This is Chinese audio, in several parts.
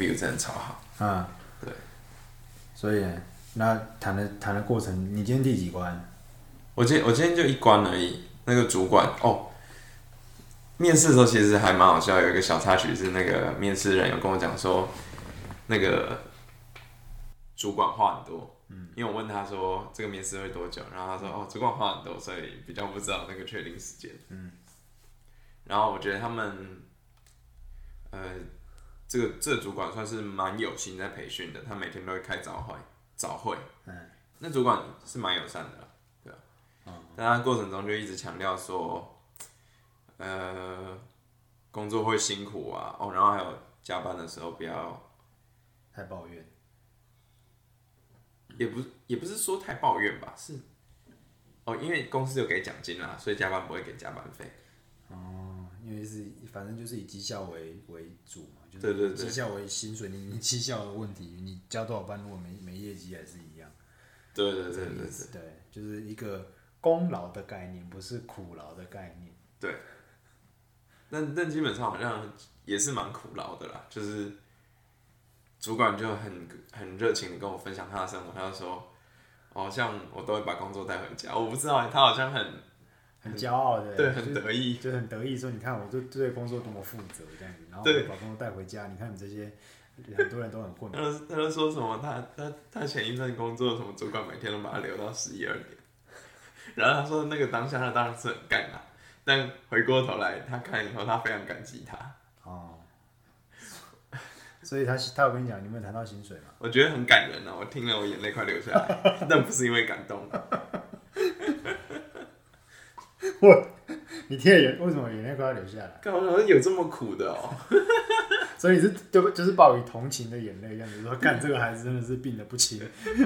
view 真的超好。嗯，对。所以那谈的谈的过程，你今天第几关？我今天我今天就一关而已。那个主管哦，面试的时候其实还蛮好笑，有一个小插曲是那个面试人有跟我讲说，那个主管话很多，嗯，因为我问他说这个面试会多久，然后他说哦，主管话很多，所以比较不知道那个确定时间，嗯，然后我觉得他们，呃，这个这个主管算是蛮有心在培训的，他每天都会开早会，早会，嗯，那主管是蛮友善的啦，对吧？嗯，但他过程中就一直强调说，呃，工作会辛苦啊，哦，然后还有加班的时候不要太抱怨。也不也不是说太抱怨吧，是哦，因为公司有给奖金啦，所以加班不会给加班费。哦，因为是反正就是以绩效为为主嘛，就对对对是绩效为薪水，你你绩效的问题，你交多少班如果没没业绩还是一样。对对对对对对，就是一个功劳的概念，不是苦劳的概念。对。但但基本上好像也是蛮苦劳的啦，就是主管就很很热情的跟我分享他的生活，他就说，哦，像我都会把工作带回家，我不知道他好像很很骄傲的，对，很得意，就很得意说，你看我对对工作多么负责这样子，然后把工作带回家，你看你这些很多人都很混。他他就说什么，他他他前一份工作什么主管每天都把他留到十一二点，然后他说那个当下他当然是很干啊。但回过头来，他看以后，他非常感激他。哦，所以他他有跟你讲，你有没有谈到薪水吗？我觉得很感人啊，我听了我眼泪快流下来，但不是因为感动。我，你听了眼为什么眼泪快要流下来？干，我想有这么苦的哦。所以是就就是抱以同情的眼泪这样子说，干这个孩子真的是病得不轻，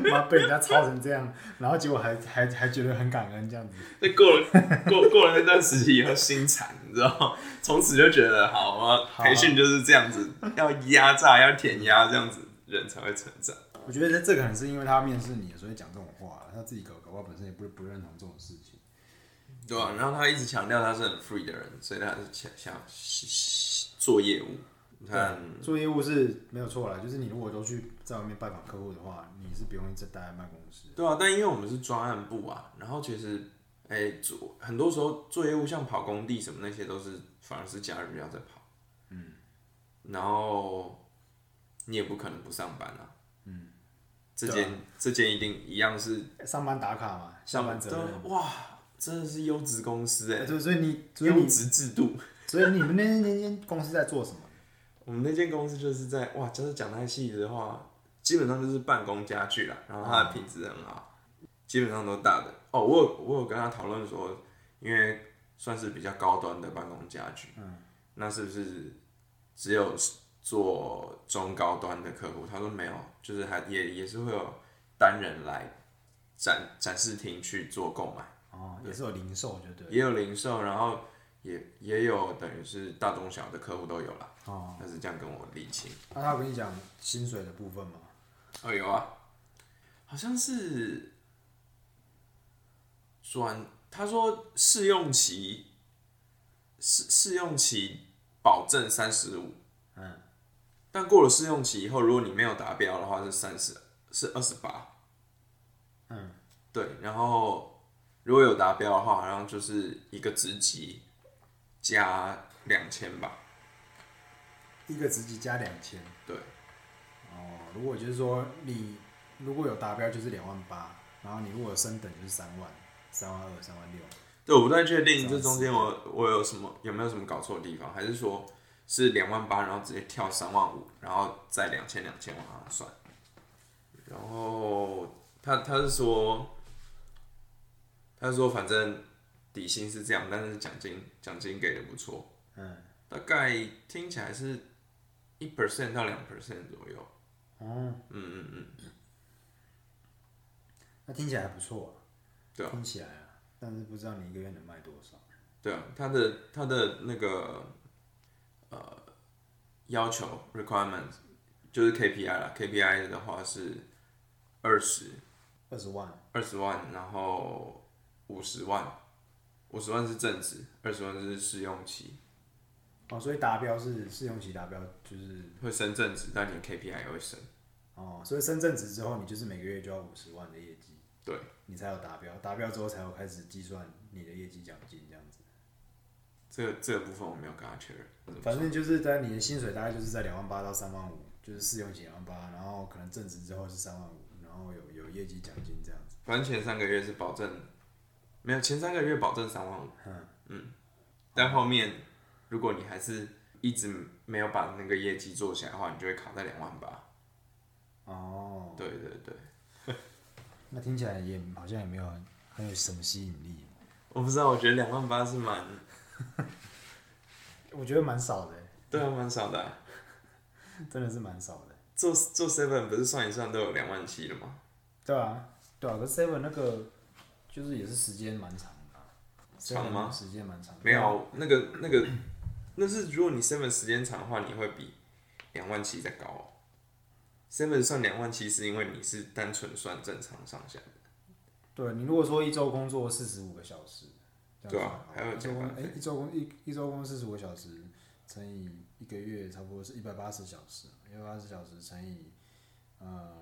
妈被人家操成这样，然后结果还还还觉得很感恩这样子。那过了过过了那段时期以后心惨，你知道从此就觉得好啊，培训就是这样子，要压榨要填压这样子，人才会成长。我觉得这可能是因为他面试你，所以讲这种话，他自己搞搞不好本身也不不认同这种事情。对啊，然后他一直强调他是很 free 的人，所以他是想想做业务。做业务是没有错啦，就是你如果都去在外面拜访客户的话，你是不用一直待在办公室。对啊，但因为我们是专案部啊，然后其实，哎，做很多时候做业务，像跑工地什么那些，都是反而是假日要在跑。嗯。然后你也不可能不上班啊。嗯。这间这间一定一样是上班打卡嘛，上班责任。哇，真的是优质公司哎。所以你优质制度。所以你们那那间公司在做什么？我们那间公司就是在哇，就是讲太细的话，基本上就是办公家具啦，然后它的品质很好，基本上都大的。哦，我有我有跟他讨论说，因为算是比较高端的办公家具，嗯，那是不是只有做中高端的客户？他说没有，就是还也也是会有单人来展展示厅去做购买。哦，也是有零售，就对，也有零售，然后也也有等于是大中小的客户都有了。哦，他是这样跟我理清。那他跟你讲薪水的部分吗？哦，有啊，好像是转。他说试用期试试用期保证三十五，嗯，但过了试用期以后，如果你没有达标的话，是三十，是二十八。嗯，对。然后如果有达标的话，好像就是一个职级加两千吧。一个职级加两千，对，哦，如果就是说你如果有达标就是两万八，然后你如果升等就是三万，三万二、三万六。对，我不太确定这中间我我有什么有没有什么搞错的地方，还是说是两万八，然后直接跳三万五，然后再两千两千往上算。然后他他是说，他说反正底薪是这样，但是奖金奖金给的不错，嗯，大概听起来是。一 percent 到两 percent 左右。哦。嗯嗯嗯。那听起来还不错。对啊。听起来啊，但是不知道你一个月能卖多少。对啊，他的他的那个呃要求 requirement 就是 KPI 啦，KPI 的话是二十。二十万。二十万，然后五十万，五十万是正值，二十万是试用期。哦，所以达标是试用期达标就是会升正值，但你的 KPI 也会升。哦，所以升正值之后，你就是每个月就要五十万的业绩，对，你才有达标，达标之后才有开始计算你的业绩奖金这样子。这个这个部分我没有跟他确认。反正就是在你的薪水大概就是在两万八到三万五，就是试用期两万八，然后可能正值之后是三万五，然后有有业绩奖金这样子。反正前三个月是保证，没有前三个月保证三万五，嗯但后面如果你还是一直没有把那个业绩做起来的话，你就会卡在两万八。哦，对对对，那听起来也好像也没有很很有什么吸引力，我不知道，我觉得两万八是蛮，我觉得蛮少的，对啊，蛮少的啊、真的是蛮少的。做做 seven 不是算一算都有两万七了吗？对啊，对啊，可 seven 那个就是也是时间蛮长的啊、长吗时间蛮长的。没有，那个那个那是如果你 seven 时间长的话，你会比两万七再高、哦。seven 算两万七是因为你是单纯算正常上下的，对你如果说一周工作四十五个小时，对啊还有算一周工哎、一周工一一周工四十五个小时乘以一个月，差不多是一百八十小时，一百八十小时乘以嗯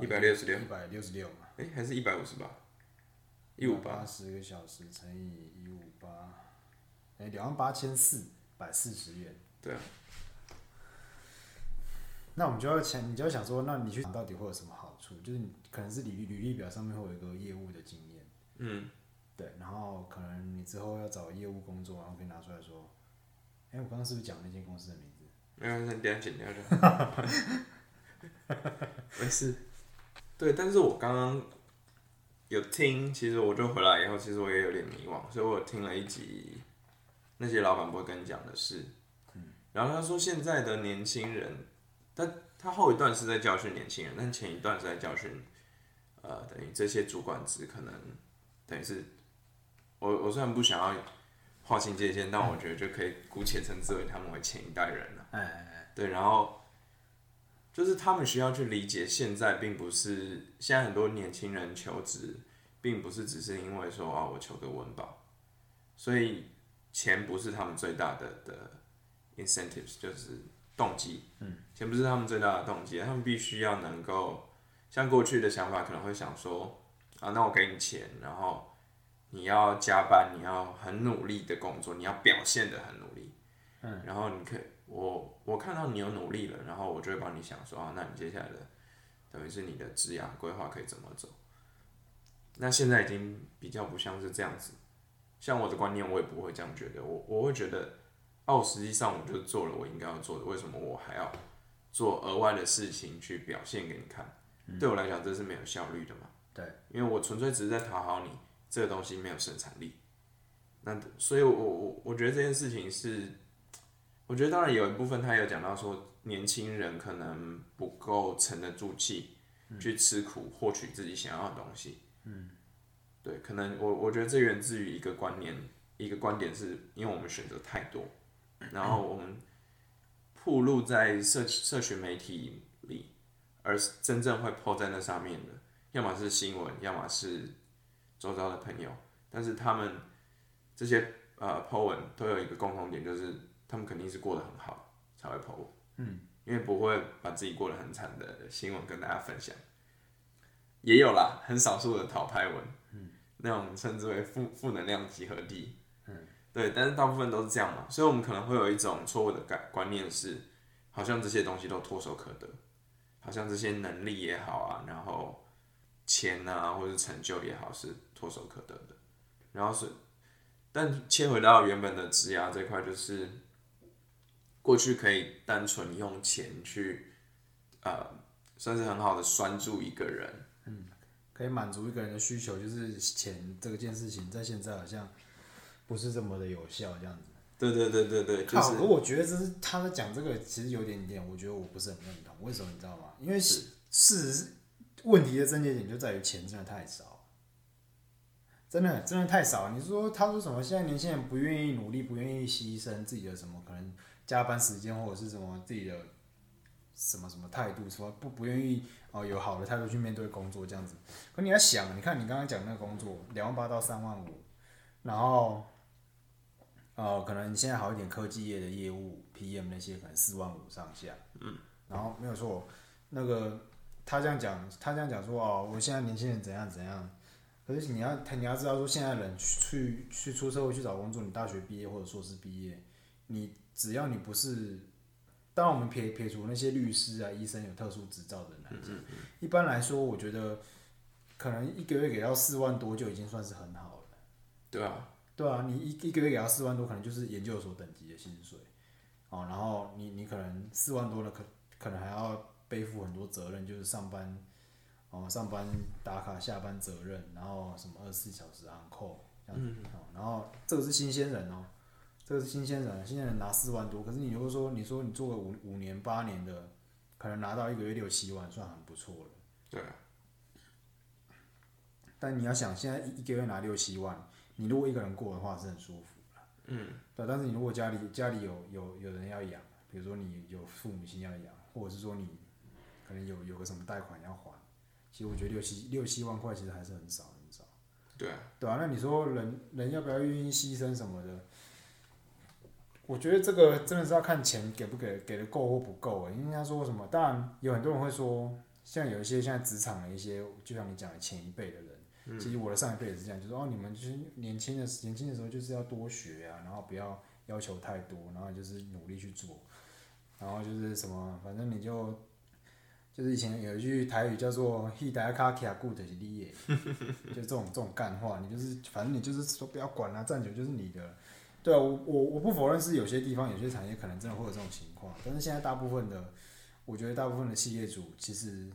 一百六十六一百六十六嘛，哎、还是一百五十八，一五八，十个小时乘以一五八，哎两万八千四百四十元。对啊，那我们就要想，你就要想说，那你去到底会有什么好处？就是你可能是履历履历表上面会有一个业务的经验，嗯，对，然后可能你之后要找业务工作，然后可以拿出来说，哎、我刚刚是不是讲那间公司的名字？没有，那你等一下剪掉就好。没事。对，但是我刚刚有听，其实我就回来以后，其实我也有点迷惘，所以我有听了一集那些老板不会跟你讲的事。然后他说现在的年轻人，但他后一段是在教训年轻人，但前一段是在教训，呃，等于这些主管职可能等于是，我我虽然不想要划清界限，但我觉得就可以姑且称之为他们为前一代人了。哎哎哎，对，然后就是他们需要去理解，现在并不是现在很多年轻人求职，并不是只是因为说啊我求个温饱，所以钱不是他们最大的的 incentives，就是动机。嗯，钱不是他们最大的动机，他们必须要能够像过去的想法可能会想说啊，那我给你钱，然后你要加班，你要很努力的工作，你要表现的很努力。嗯，然后你可以，我我看到你有努力了，然后我就会帮你想说啊，那你接下来的等于是你的职涯规划可以怎么走？那现在已经比较不像是这样子，像我的观念，我也不会这样觉得，我我会觉得，哦，实际上我就做了我应该要做的，为什么我还要做额外的事情去表现给你看？对我来讲，这是没有效率的嘛。对，因为我纯粹只是在讨好你，这个东西没有生产力。那所以我，我我我觉得这件事情是，我觉得当然有一部分他有讲到说，年轻人可能不够沉得住气，去吃苦获取自己想要的东西。嗯，对，可能我我觉得这源自于一个观念，一个观点是因为我们选择太多，然后我们铺露在社社群媒体里，而真正会 PO 在那上面的，要么是新闻，要么是周遭的朋友，但是他们这些呃 PO 文都有一个共同点，就是他们肯定是过得很好才会 PO 文，嗯，因为不会把自己过得很惨的新闻跟大家分享，也有啦，很少数的讨拍文，嗯，那种称之为负负能量集合地，嗯，对，但是大部分都是这样嘛，所以我们可能会有一种错误的感观念是，好像这些东西都唾手可得。好像这些能力也好啊，然后钱啊，或者成就也好，是唾手可得的。然后是，但切回到原本的职涯这块，就是过去可以单纯用钱去，呃，算是很好的拴住一个人。嗯可以满足一个人的需求，就是钱这个件事情，在现在好像不是这么的有效，这样子。对对对对对，就靠，是可我觉得这是他在讲这个，其实有点点，我觉得我不是很认同。为什么你知道吗？因为事事实问题的症结点就在于钱真的太少，真的真的太少。你说他说什么？现在年轻人不愿意努力，不愿意牺牲自己的什么可能加班时间或者是什么自己的什么什么态度，什么不不愿意哦、有好的态度去面对工作这样子。可你要想，你看你刚刚讲那个工作两万八到三万五，然后呃，可能现在好一点科技业的业务 PM 那些可能四万五上下，嗯，然后没有错，那个他这样讲，他这样讲说哦，我现在年轻人怎样怎样，可是你要他你要知道说现在人去去出社会去找工作，你大学毕业或者硕士毕业，你只要你不是，当然我们撇撇除那些律师啊、医生有特殊执照的男生，一般来说，我觉得可能一个月给到四万多就已经算是很好了。对啊，对啊，你一一个月给到四万多，可能就是研究所等级的薪水，哦，然后你你可能四万多了可可能还要背负很多责任，就是上班，哦，上班打卡、下班责任，然后什么二十四小时 on call，这样子，哦，然后这个是新鲜人哦，这个是新鲜人，新鲜人拿四万多，可是你如果说你说你做个五五年八年的，可能拿到一个月六七万，算很不错了。对啊，但你要想，现在一一个月拿六七万，你如果一个人过的话是很舒服的。嗯。对，但是你如果家里家里有有有人要养，比如说你有父母亲要养，或者是说你可能有有个什么贷款要还，其实我觉得六七六七万块其实还是很少很少。对啊，对啊，那你说人人要不要愿意牺牲什么的？我觉得这个真的是要看钱给不给给的够或不够欸因为他说什么，当然有很多人会说，像有一些现在职场的一些，就像你讲的前一辈的人，其实我的上一辈也是这样，就说哦，你们就是年轻的年轻的时候就是要多学啊，然后不要要求太多，然后就是努力去做，然后就是什么，反正你就就是以前有一句台语叫做“一代卡卡固的是你的”，就这种这种干话，你就是反正你就是说不要管啊，站久就是你的。对啊，我我我不否认是有些地方有些产业可能真的会有这种情况，但是现在大部分的，我觉得大部分的企业主其实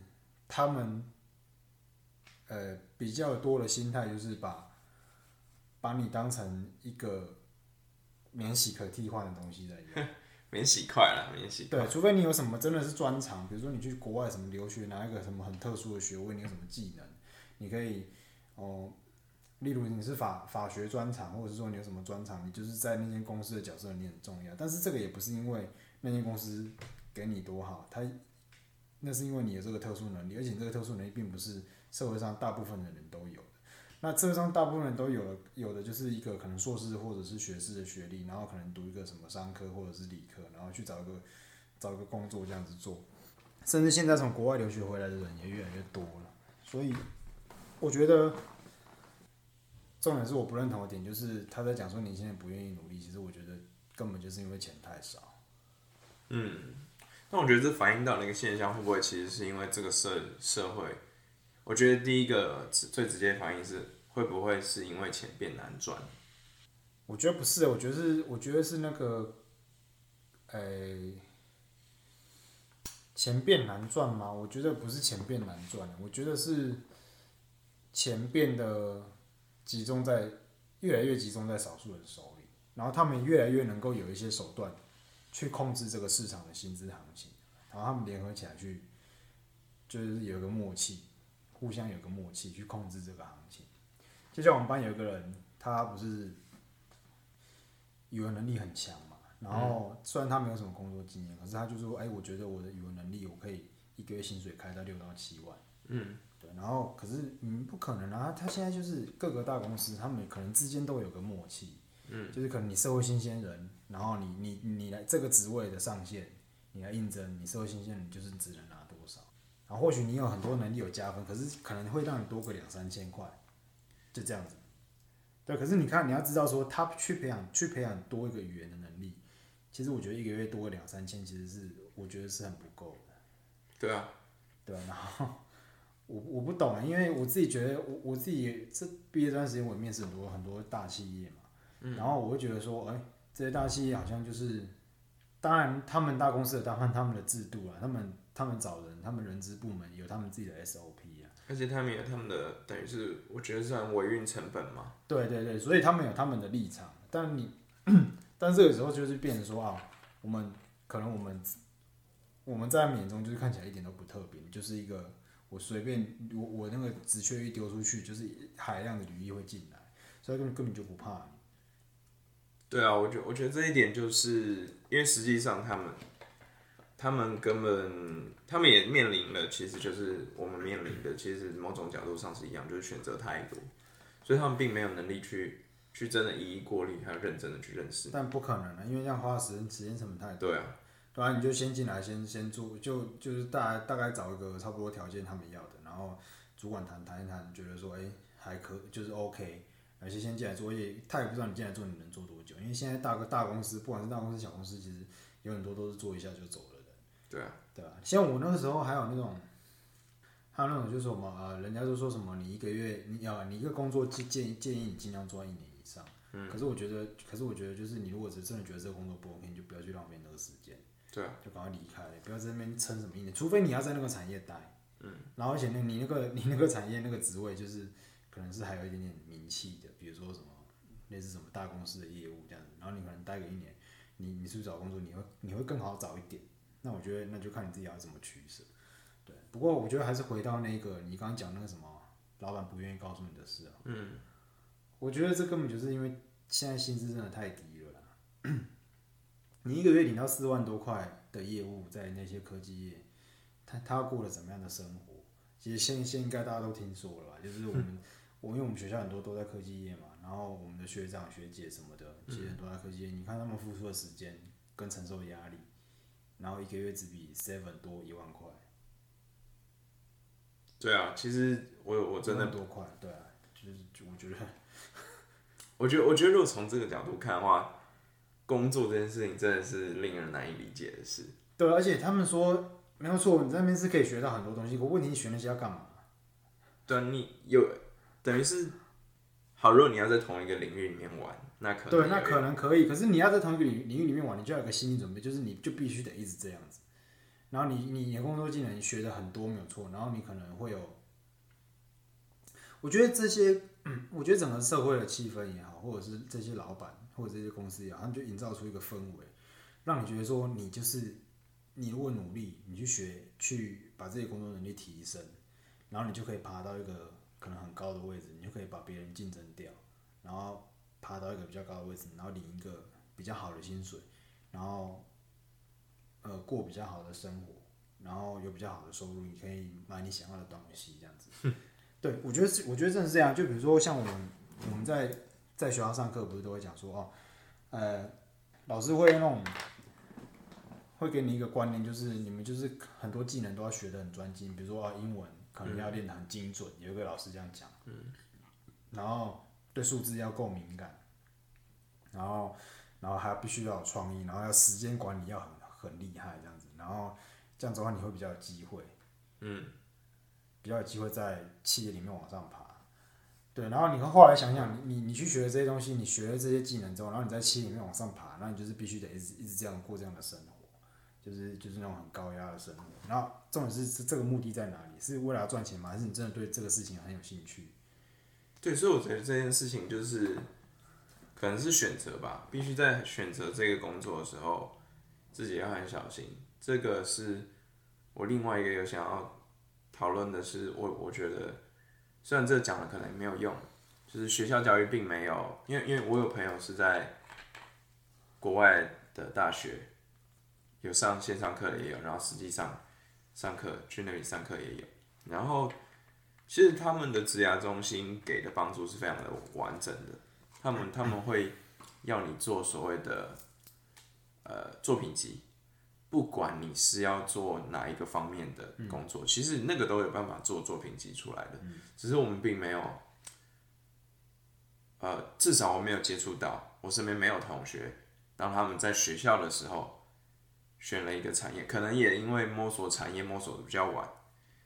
他们呃比较多的心态就是把把你当成一个免洗可替换的东西在用。免洗快了，免洗快。对，除非你有什么真的是专长，比如说你去国外什么留学，拿一个什么很特殊的学位，你有什么技能，你可以哦。例如你是法法学专长，或者是说你有什么专长，你就是在那间公司的角色你很重要。但是这个也不是因为那间公司给你多好，它那是因为你有这个特殊能力，而且这个特殊能力并不是社会上大部分的人都有的。那社会上大部分人都有了，有的就是一个可能硕士或者是学士的学历，然后可能读一个什么商科或者是理科，然后去找一个找一个工作这样子做。甚至现在从国外留学回来的人也越来越多了，所以我觉得。重点是我不认同的点，就是他在讲说年轻人不愿意努力，其实我觉得根本就是因为钱太少。嗯，那我觉得这反映到那个现象，会不会其实是因为这个社社会？我觉得第一个最直接反应是，会不会是因为钱变难赚？我觉得不是，我觉得是，我觉得是那个，诶，钱变难赚吗？我觉得不是钱变难赚，我觉得是钱变得。集中在越来越集中在少数人手里，然后他们越来越能够有一些手段去控制这个市场的薪资行情，然后他们联合起来去，就是有一个默契，互相有个默契去控制这个行情。就像我们班有一个人，他不是语文能力很强嘛，然后虽然他没有什么工作经验，可是他就说：“哎，我觉得我的语文能力，我可以一个月薪水开到六到七万。”嗯。对然后，可是嗯不可能啊！他现在就是各个大公司，他们可能之间都有个默契，嗯，就是可能你社会新鲜人，然后你你你来这个职位的上限，你来应征，你社会新鲜人就是只能拿多少，然后或许你有很多能力有加分，可是可能会让你多个两三千块，就这样子。对，可是你看你要知道说，他去培养去培养多一个语言的能力，其实我觉得一个月多个两三千，其实是我觉得是很不够的。对啊，对啊，然后。我我不懂啊，因为我自己觉得，我我自己这毕业这段时间，我面试很多很多大企业嘛，然后我会觉得说，哎，这些大企业好像就是，当然他们大公司的当然他们的制度啊，他们他们找人，他们人资部门有他们自己的 SOP 啊，而且他们有他们的等于是，我觉得算维运成本嘛。对对对，所以他们有他们的立场，但你，但这个时候就是变成说啊，我们可能我们我们在眼中就是看起来一点都不特别，就是一个。我随便我我那个职缺一丢出去，就是海量的履历会进来，所以根本根本就不怕你。对啊，我觉我觉得这一点就是因为实际上他们他们根本他们也面临了，其实就是我们面临的，其实某种角度上是一样，就是选择太多，所以他们并没有能力去去真的一一过滤，还有认真的去认识。但不可能啊，因为这样花时间时间成本太多。对啊，对啊，你就先进来，先先做，就就是大大概找一个差不多条件他们要的，然后主管谈谈一谈，觉得说，哎、还可就是 OK，而且先进来做，也他也不知道你进来做你能做多久，因为现在大个大公司，不管是大公司小公司，其实有很多都是做一下就走了的，对啊，对吧、像我那个时候还有那种，还有那种就是什么呃，人家都说什么你一个月你要你一个工作建建议建议你尽量做一年以上，嗯，可是我觉得，可是我觉得就是你如果是真的觉得这个工作不 OK，你就不要去浪费那个时间。对啊，就赶快离开，不要在那边撑什么一年，除非你要在那个产业待，嗯，然后而且那你那个你那个产业那个职位就是可能是还有一点点名气的，比如说什么类似什么大公司的业务这样子，然后你可能待个一年，你你出去找工作你会你会更好找一点，那我觉得那就看你自己要怎么取舍，对，不过我觉得还是回到那个你刚刚讲那个什么老板不愿意告诉你的事啊，嗯，我觉得这根本就是因为现在薪资真的太低了啦。你一个月领到四万多块的业务，在那些科技业，他他过了怎么样的生活？其实现现应该大家都听说了吧？就是我们我因为我们学校很多都在科技业嘛，然后我们的学长学姐什么的，其实很多在科技业，你看他们付出的时间跟承受的压力，然后一个月只比 Seven 多一万块，对啊，其实我我真的多块，对啊，就是就我觉得我觉得，我觉得如果从这个角度看的话，工作这件事情真的是令人难以理解的事。对，而且他们说没有错，你在那边是可以学到很多东西，可问题你学那些要干嘛？对啊，你有等于是好，如果你要在同一个领域里面玩，那可能对，那可能可以，可是你要在同一个领领域里面玩，你就要有个心理准备，就是你就必须得一直这样子。然后你你你的工作技能学的很多没有错，然后你可能会有，我觉得这些，嗯我觉得整个社会的气氛也好，或者是这些老板或者这些公司也好，他们就营造出一个氛围，让你觉得说你就是你如果努力，你去学去把这些工作能力提升，然后你就可以爬到一个可能很高的位置，你就可以把别人竞争掉，然后爬到一个比较高的位置，然后领一个比较好的薪水，然后呃过比较好的生活，然后有比较好的收入，你可以买你想要的东西，这样子。对，我觉得是，我觉得真的是这样。就比如说像我们我们在在学校上课，不是都会讲说哦，呃，老师会那种会给你一个观念，就是你们就是很多技能都要学的很专精，比如说啊英文可能要练得很精准，有一个老师这样讲，嗯，然后对数字要够敏感，然后然后还必须要有创意，然后要时间管理要很很厉害这样子，然后这样子的话你会比较有机会，嗯，比较有机会在企业里面往上爬。对，然后你后来想想，你你你去学了这些东西，你学了这些技能之后，然后你在企业里面往上爬，那你就是必须得一直一直这样过这样的生活，就是就是那种很高压的生活。然后重点是是这个目的在哪里？是为了赚钱吗？还是你真的对这个事情很有兴趣？对，所以我觉得这件事情就是可能是选择吧，必须在选择这个工作的时候，自己要很小心。这个是我另外一个有想要讨论的是，我我觉得虽然这讲了可能没有用，就是学校教育并没有，因为因为我有朋友是在国外的大学有上线上课的也有，然后实际上上课去那里上课也有，然后。其实他们的职涯中心给的帮助是非常的完整的，他们他们会要你做所谓的呃作品集，不管你是要做哪一个方面的工作，其实那个都有办法做作品集出来的，只是我们并没有，呃，至少我没有接触到，我身边没有同学，当他们在学校的时候选了一个产业，可能也因为摸索产业摸索的比较晚，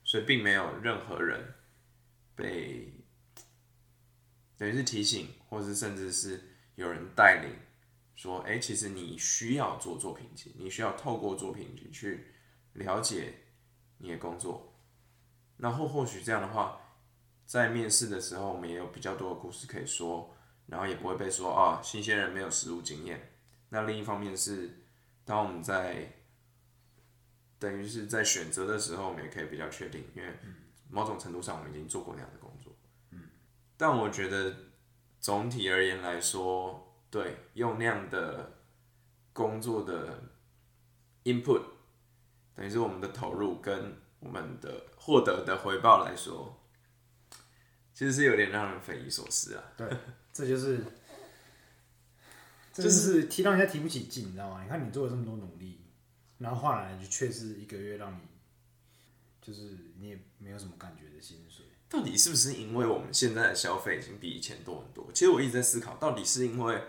所以并没有任何人。被等于是提醒，或是甚至是有人带领，说，哎、其实你需要做作品集，你需要透过作品集去了解你的工作。然后或许这样的话，在面试的时候，我们也有比较多的故事可以说，然后也不会被说啊，新鲜人没有实务经验。那另一方面是，当我们在等于是在选择的时候，我们也可以比较确定，因为。某种程度上，我们已经做过那样的工作，嗯，但我觉得总体而言来说，对用那样的工作的 input，等于是我们的投入跟我们的获得的回报来说，其实是有点让人匪夷所思啊。对，这就是就是提让人家提不起劲，你知道吗？你看你做了这么多努力，然后换来就却是一个月让你，就是你也没有什么感觉的薪水。到底是不是因为我们现在的消费已经比以前多很多？其实我一直在思考，到底是因为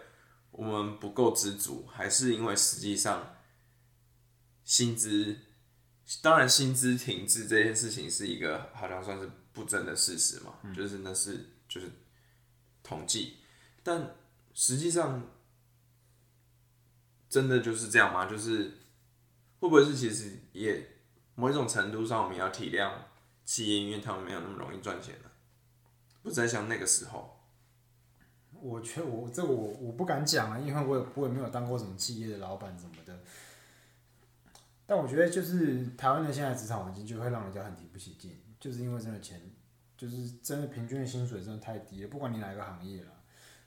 我们不够知足，还是因为实际上薪资，当然薪资停滞这件事情是一个好像算是不争的事实嘛，就是那是就是统计，但实际上真的就是这样吗？就是会不会是其实也某一种程度上我们要体谅？企业因为他们没有那么容易赚钱了，不再像那个时候。我觉得我这个我我不敢讲啊，因为我也我也没有当过什么企业的老板什么的。但我觉得就是台湾的现在职场环境就会让人家很提不起劲，就是因为真的钱，就是真的平均的薪水真的太低了。不管你哪一个行业了，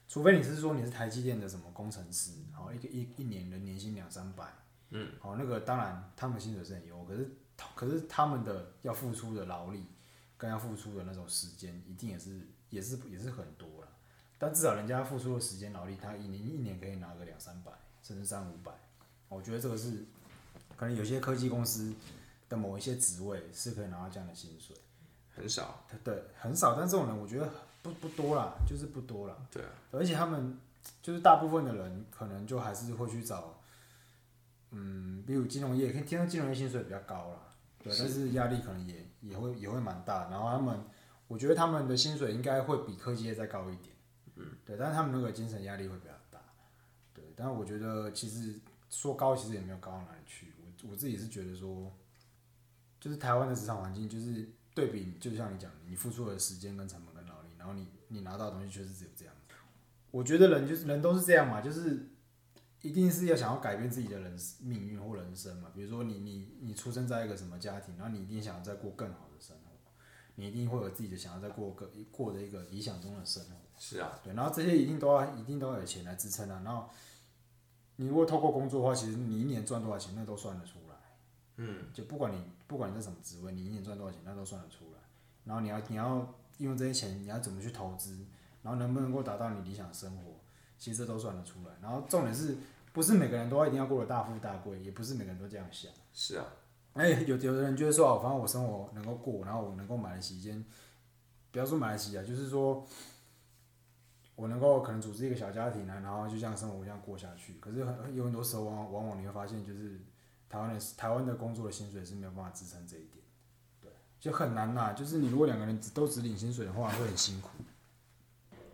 除非你是说你是台积电的什么工程师，好一个一一年的年薪两三百，嗯，好那个当然他们薪水是很优，可是。可是他们的要付出的劳力，跟要付出的那种时间，一定也是也是也是很多了。但至少人家付出的时间劳力，他一年一年可以拿个两三百，甚至三五百。我觉得这个是可能有些科技公司的某一些职位是可以拿到这样的薪水，很少。对，很少。但这种人我觉得不不多啦，就是不多啦。对。而且他们就是大部分的人，可能就还是会去找，嗯，比如金融业，可以听到金融业薪水比较高啦。对，但是压力可能也也会也会蛮大，然后他们，我觉得他们的薪水应该会比科技业再高一点，对，但是他们那个精神压力会比较大，对，但是我觉得其实说高其实也没有高到哪里去，我我自己是觉得说，就是台湾的职场环境就是对比，就像你讲，你付出的时间跟成本跟劳力，然后你你拿到的东西确实只有这样，我觉得人就是人都是这样嘛，就是。一定是要想要改变自己的人命运或人生嘛？比如说你你你出生在一个什么家庭，然后你一定想要再过更好的生活，你一定会有自己的想要再过个过的一个理想中的生活。是啊，对，然后这些一定都要一定都要有钱来支撑啊。然后你如果透过工作的话，其实你一年赚多少钱，那都算得出来。嗯，就不管你不管你在什么职位，你一年赚多少钱，那都算得出来。然后你要你要用这些钱，你要怎么去投资，然后能不能够达到你理想生活？其实这都算得出来，然后重点是不是每个人都一定要过得大富大贵，也不是每个人都这样想。是啊，哎，有有的人就是说，哦，反正我生活能够过，然后我能够买得起一间，不要说买得起啊，就是说我能够可能组织一个小家庭啊，然后就这样生活这样过下去。可是很有很多时候，往往往你会发现，就是台湾的台湾的工作的薪水是没有办法支撑这一点，对，就很难呐。就是你如果两个人只都只领薪水的话，会很辛苦。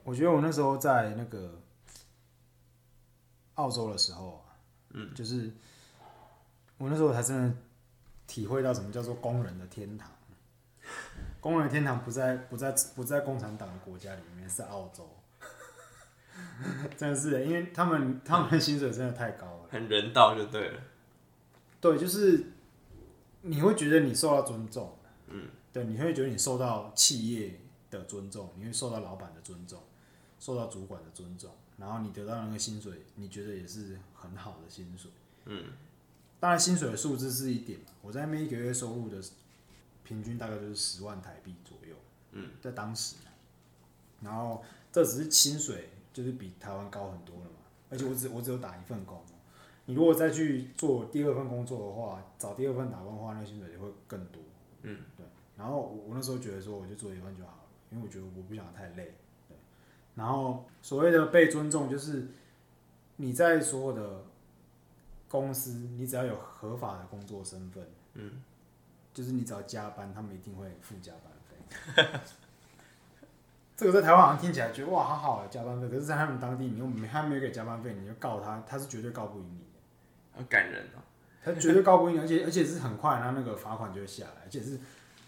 我觉得我那时候在那个。澳洲的时候啊，嗯，就是我那时候才真的体会到什么叫做工人的天堂。工人的天堂不在不在不在共产党的国家里面，是澳洲。真的是，因为他们他们的薪水真的太高了，很人道就对了。对，就是你会觉得你受到尊重，嗯，对，你会觉得你受到企业的尊重，你会受到老板的尊重，受到主管的尊重。然后你得到那个薪水，你觉得也是很好的薪水。嗯，当然薪水的数字是一点，我在那边一个月收入的平均大概就是十万台币左右。嗯，在当时，然后这只是薪水，就是比台湾高很多了嘛。而且我只我只有打一份工，你如果再去做第二份工作的话，找第二份打工的话，那薪水就会更多。嗯，对。然后我我那时候觉得说，我就做一份就好了，因为我觉得我不想太累。然后所谓的被尊重，就是你在所有的公司，你只要有合法的工作身份，嗯，就是你只要加班，他们一定会付加班费。这个在台湾好像听起来觉得哇，好好啊，加班费。可是，在他们当地，你又没他没有给加班费，你就告他，他是绝对告不赢你的。好感人哦，他绝对告不赢，而且而且是很快，他那个罚款就会下来，而且是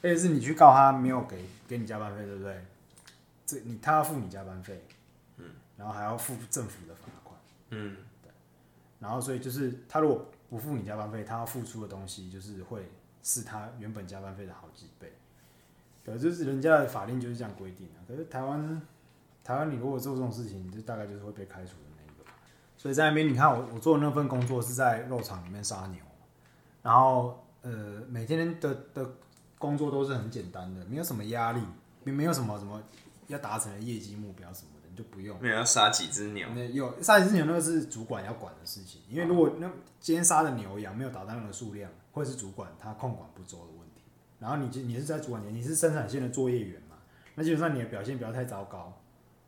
而且是你去告他没有给给你加班费，对不对？这你他要付你加班费，嗯，然后还要付政府的罚款，嗯，对，然后所以就是他如果不付你加班费，他要付出的东西就是会是他原本加班费的好几倍，可，就是人家的法令就是这样规定的。可是台湾，台湾你如果做这种事情，就大概就是会被开除的那一个。所以在那边，你看我我做的那份工作是在肉场里面杀牛，然后呃每天的的工作都是很简单的，没有什么压力，没没有什么什么。要达成的业绩目标什么，就不用。没有要杀几只牛，那有杀几只牛那个是主管要管的事情，因为如果那今天杀的牛羊没有达到那个数量，或者是主管他控管不周的问题。然后你就你是在主管年，你是生产线的作业员嘛，那基本上你的表现不要太糟糕，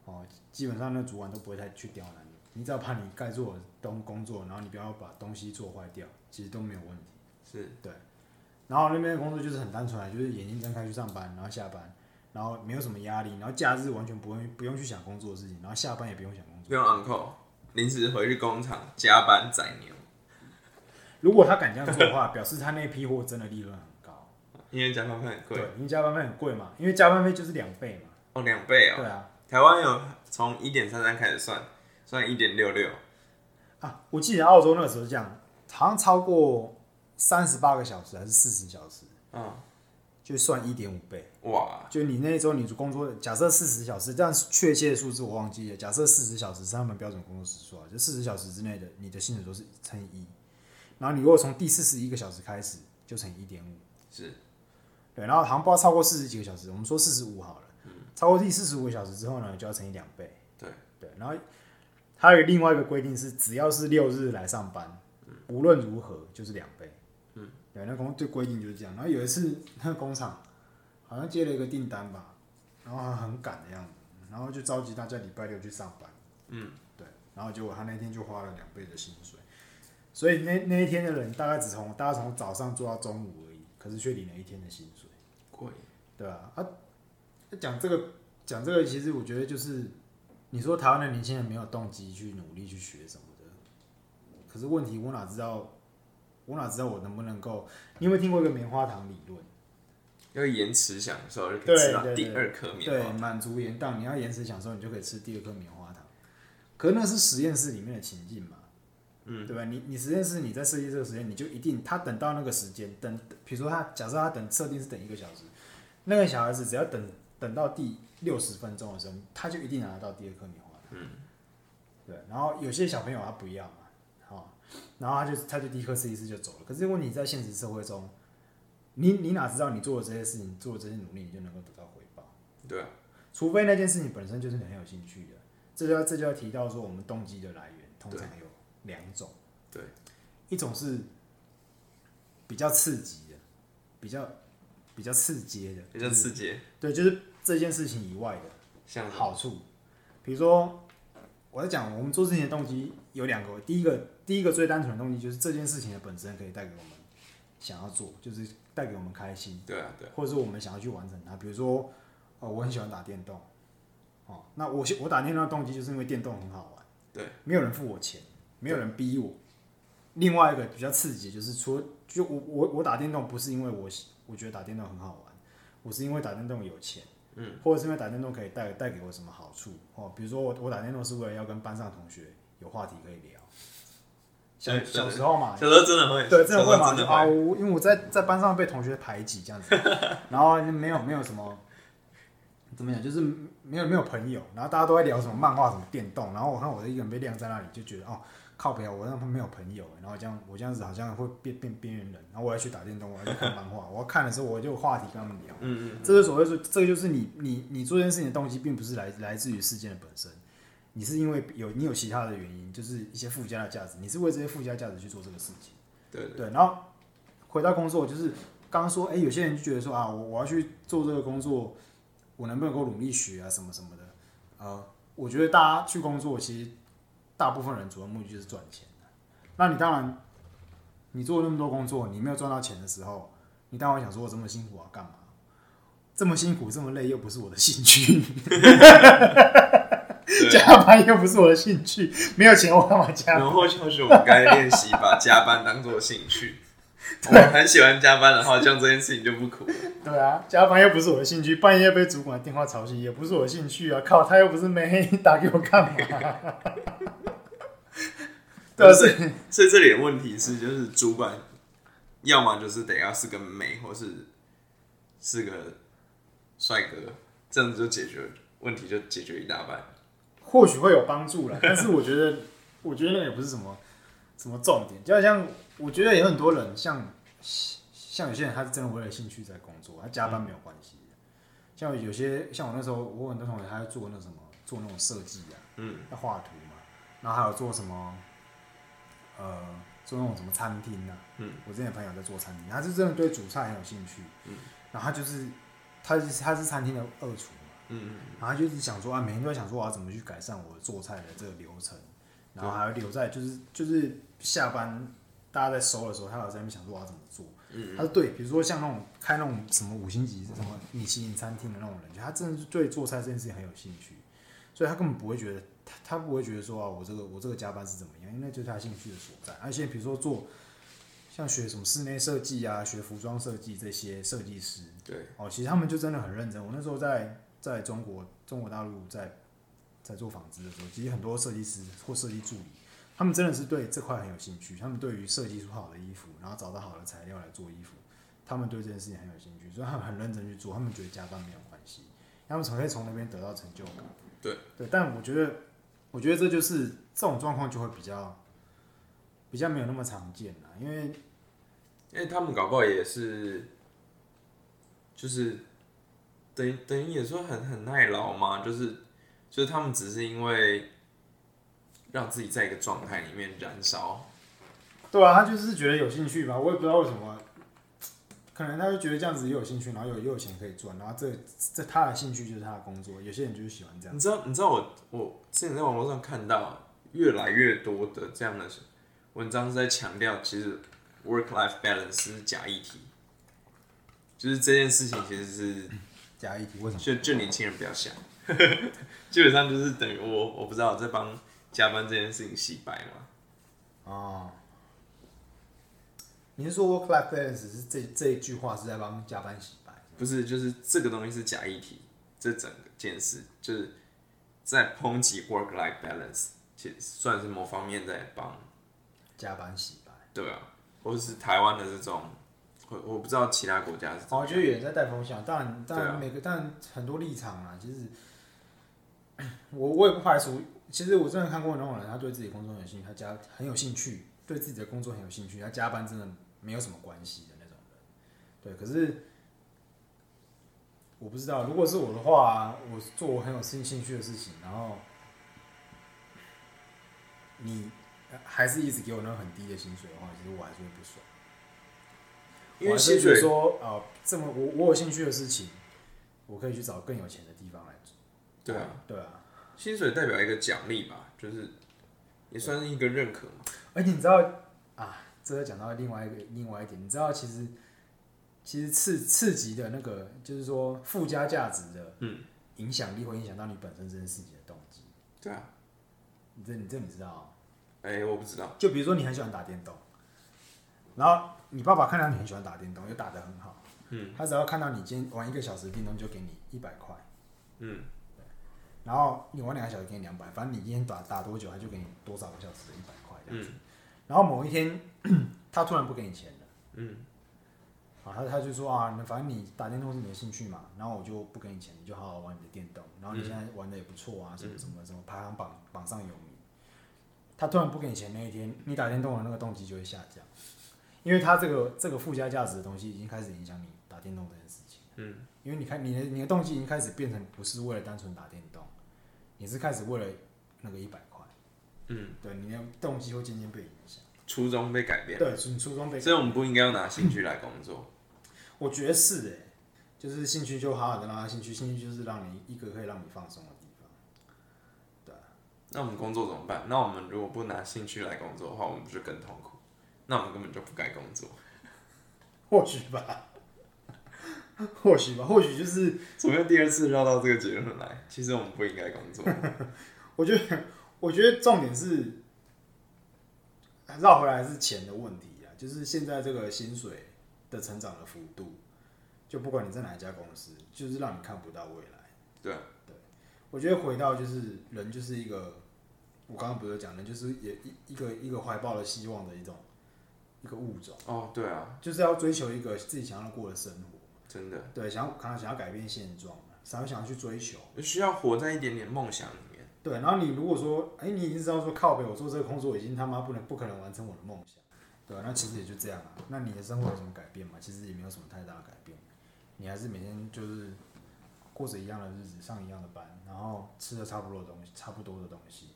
哦，基本上那主管都不会太去刁难你。你只要怕你该做的东工作，然后你不要把东西做坏掉，其实都没有问题。是对然后那边的工作就是很单纯啊，就是眼睛睁开去上班，然后下班，然后没有什么压力，然后假日完全不用不用去想工作的事情，然后下班也不用想工作。不用 uncle，临时回去工厂加班宰牛，如果他敢这样做的话，表示他那批货真的利润很高。因为加班费很贵，对，因为加班费很贵嘛，因为加班费就是两倍嘛。哦两倍哦，对啊，台湾有从一点三三开始算，算一点六六，啊，我记得澳洲那个时候是这样，好像超过三十八个小时还是四十小时，嗯，就算一点五倍。哇，就你那一周你工作，假设四十小时，这样确切的数字我忘记了。假设四十小时是他们标准工作时数啊，就四十小时之内的你的薪水都是乘以一，然后你如果从第四十一个小时开始就乘以一点五，是对，然后好像不知道超过四十几个小时，我们说四十五好了，超过第四十五个小时之后呢，就要乘以两倍。对对，然后还有另外一个规定是，只要是六日来上班，无论如何就是两倍。嗯，对，那工对规定就是这样。然后有一次那个工厂好像接了一个订单吧，然后他很赶的样子，然后就召集大家礼拜六去上班。嗯，对，然后结果他那天就花了两倍的薪水，所以那那一天的人大概只从大家从早上做到中午而已，可是却领了一天的薪水。贵，对啊，啊，讲这个讲这个，其实我觉得就是你说台湾的年轻人没有动机去努力去学什么的，可是问题我哪知道，我哪知道我能不能够？你有没有听过一个棉花糖理论？要延迟享受就可以对吃到第二颗棉花糖对，满足延宕，你要延迟享受，你就可以吃第二颗棉花糖。可是那是实验室里面的情境嘛，嗯，对吧？你你实验室你在设计这个实验，你就一定他等到那个时间，等比如说他假设他等设定是等一个小时，那个小孩子只要等等到第六十分钟的时候，他就一定拿得到第二颗棉花糖。嗯，对。然后有些小朋友他不要嘛，好、然后他就他就第一颗试一试就走了。可是问题在现实社会中，你你哪知道你做的这些事情，做的这些努力，你就能够得到回报？对啊，除非那件事情本身就是你很有兴趣的，这就要这就要提到说，我们动机的来源通常有两种，对，一种是比较刺激的，比较比较刺激的，比较刺激，对，就是这件事情以外的像好处，比如说我在讲我们做事情的动机有两个，第一个第一个最单纯的动机就是这件事情的本身可以带给我们想要做，就是带给我们开心，对啊，对啊，或者是我们想要去完成它。比如说，哦，我很喜欢打电动，哦，那我我打电动的动机就是因为电动很好玩，对，没有人付我钱，没有人逼我。另外一个比较刺激，就是除了就我我我打电动不是因为我我觉得打电动很好玩，我是因为打电动有钱，嗯，或者是因为打电动可以带带给我什么好处哦，比如说我我打电动是为了要跟班上同学有话题可以聊。小小时候嘛，小时候真的会，对，真的会嘛？啊，我因为我在在班上被同学排挤这样子，然后没有没有什么怎么讲，就是没有没有朋友，然后大家都在聊什么漫画、什么电动，然后我看我的一个人被晾在那里，就觉得哦，靠不了，我让他没有朋友，然后这样我这样子好像会变变边缘人，然后我要去打电动，我要去看漫画，我要看的时候我就有话题跟他们聊，嗯嗯，这是所谓说，这个就是你你你做这件事情的动机，并不是来来自于事件的本身，你是因为有你有其他的原因，就是一些附加的价值，你是为这些附加价值去做这个事情。对对，对，然后回到工作，就是刚刚说，哎、有些人就觉得说啊，我我要去做这个工作，我能不能够努力学啊，什么什么的。呃，我觉得大家去工作，其实大部分人主要目的就是赚钱那你当然，你做那么多工作，你没有赚到钱的时候，你当然想说，我这么辛苦啊，干嘛？这么辛苦，这么累，又不是我的兴趣，加班又不是我的兴趣，没有钱我干嘛加班？然后就是我们该练习把加班当做兴趣。我很喜欢加班的话，这样这件事情就不苦了。对啊，加班又不是我的兴趣，半夜被主管电话吵醒也不是我的兴趣啊！靠，他又不是妹，你打给我干嘛？对啊，所以，所以这里的问题是，就是主管要么就是得要是个美，或是是个帅哥，这样子就解决问题，就解决一大半。或许会有帮助了，但是我觉得，我觉得那也不是什么什么重点。就好像我觉得有很多人，像像有些人他是真的为了兴趣在工作，他加班没有关系的。像有些像我那时候，我很多同学他在做那什么做那种设计啊，嗯，要画图嘛，然后还有做什么，呃，做那种什么餐厅啊，嗯，我之前有朋友在做餐厅，他是真的对煮菜很有兴趣，嗯，然后他就是他是他是餐厅的二厨嘛，嗯嗯然后他就是想说啊，每天都在想说我要怎么去改善我做菜的这个流程，然后还要留在就是就是下班大家在收的时候，他有在那边想说我要怎么做。嗯他说对，比如说像那种开那种什么五星级什么米其林餐厅的那种人，就他真的是对做菜这件事情很有兴趣，所以他根本不会觉得他他不会觉得说啊我这个我这个加班是怎么样，因为那就是他兴趣的所在。而且比如说做像学什么室内设计啊，学服装设计这些设计师，对，哦，其实他们就真的很认真。我那时候在在中国中国大陆在在做纺织的时候，其实很多设计师或设计助理，他们真的是对这块很有兴趣。他们对于设计出好的衣服，然后找到好的材料来做衣服，他们对这件事情很有兴趣，所以他们很认真去做。他们觉得加班没有关系，他们从可以从那边得到成就感。对对，但我觉得，我觉得这就是这种状况就会比较比较没有那么常见啦，因为因为他们搞不好也是，就是等等于也说很很耐劳嘛，就是就是他们只是因为让自己在一个状态里面燃烧，对啊，他就是觉得有兴趣吧，我也不知道为什么，可能他就觉得这样子也有兴趣，然后有又有钱可以赚，然后这这他的兴趣就是他的工作，有些人就是喜欢这样你。知道你知道我我之前在网络上看到越来越多的这样的文章是在强调，其实 work life balance 是假议题，就是这件事情其实是假议题为什么？就就年轻人不要想，基本上就是等于我我不知道在帮加班这件事情洗白嘛。哦，你是说 work life balance 是这这一句话是在帮加班洗白？不是，就是这个东西是假议题，这整个件事就是在抨击 work life balance，其实算是某方面在帮，加班洗白。对啊，或者是台湾的这种，我我不知道其他国家是我觉得有人在带风向，当然，当对啊然每个，当然很多立场啊，其实我我也不排除，其实我真的看过那种人，他对自己工作很有兴趣，他加很有兴趣，对自己的工作很有兴趣，他加班真的没有什么关系的那种人。对，可是我不知道，如果是我的话，我做我很有兴兴趣的事情，然后你呃还是一直给我那种很低的薪水的话，其实我还是会不爽。因为我还是薪水说，呃，这么我我有兴趣的事情，我可以去找更有钱的地方来做。对啊，对啊，薪水代表一个奖励吧，就是也算是一个认可嘛。而且你知道啊，这个讲到另外一个另外一点，你知道其实其实刺刺激的那个就是说附加价值的，嗯，影响力会影响到你本身这件事情的动机。对啊，你这你这你知道啊？哎、我不知道，就比如说你很喜欢打电动，然后你爸爸看到你很喜欢打电动，又打得很好，嗯，他只要看到你今天玩一个小时电动，就给你一百块。嗯，然后你玩两个小时给你两百，反正你今天打打多久，他就给你多少个小时的一百块这样子。然后某一天 他突然不给你钱了，嗯，啊，他他就说啊，反正你打电动是你的兴趣嘛，然后我就不给你钱，你就好好玩你的电动，然后你现在玩的也不错啊，什么什么什么排行榜榜上有名。他突然不给你钱那一天，你打电动的那个动机就会下降，因为他这个这个附加价值的东西已经开始影响你打电动这件事情。嗯，因为你看你的你的动机已经开始变成不是为了单纯打电动，你是开始为了那个一百块。嗯，对，你的动机会渐渐被影响。初衷被改变，对，你初衷被所以我们不应该要拿兴趣来工作。我觉得是哎、就是兴趣就好好的让他兴趣，兴趣就是让你一个可以让你放松的地方。对那我们工作怎么办？那我们如果不拿兴趣来工作的话，我们不就更痛苦？那我们根本就不该工作。或许吧，或许吧，或许就是怎么样第二次绕到这个结论来？其实我们不应该工作。我觉得，我觉得重点是绕回来是钱的问题啊，就是现在这个薪水的成长的幅度，就不管你在哪一家公司，就是让你看不到未来。对对，我觉得回到就是人就是一个，我刚刚不是讲的，就是也一一个一个怀抱了希望的一种一个物种，哦，对啊，就是要追求一个自己想要过的生活，真的对，想要可能想要改变现状，想要想要去追求，需要活在一点点梦想里面。对，然后你如果说，哎、你已经知道说靠北，我做这个工作已经他妈不能不可能完成我的梦想，对吧、那其实也就这样啊。那你的生活有什么改变吗？其实也没有什么太大的改变，你还是每天就是过着一样的日子，上一样的班，然后吃的差不多的东西，差不多的东西，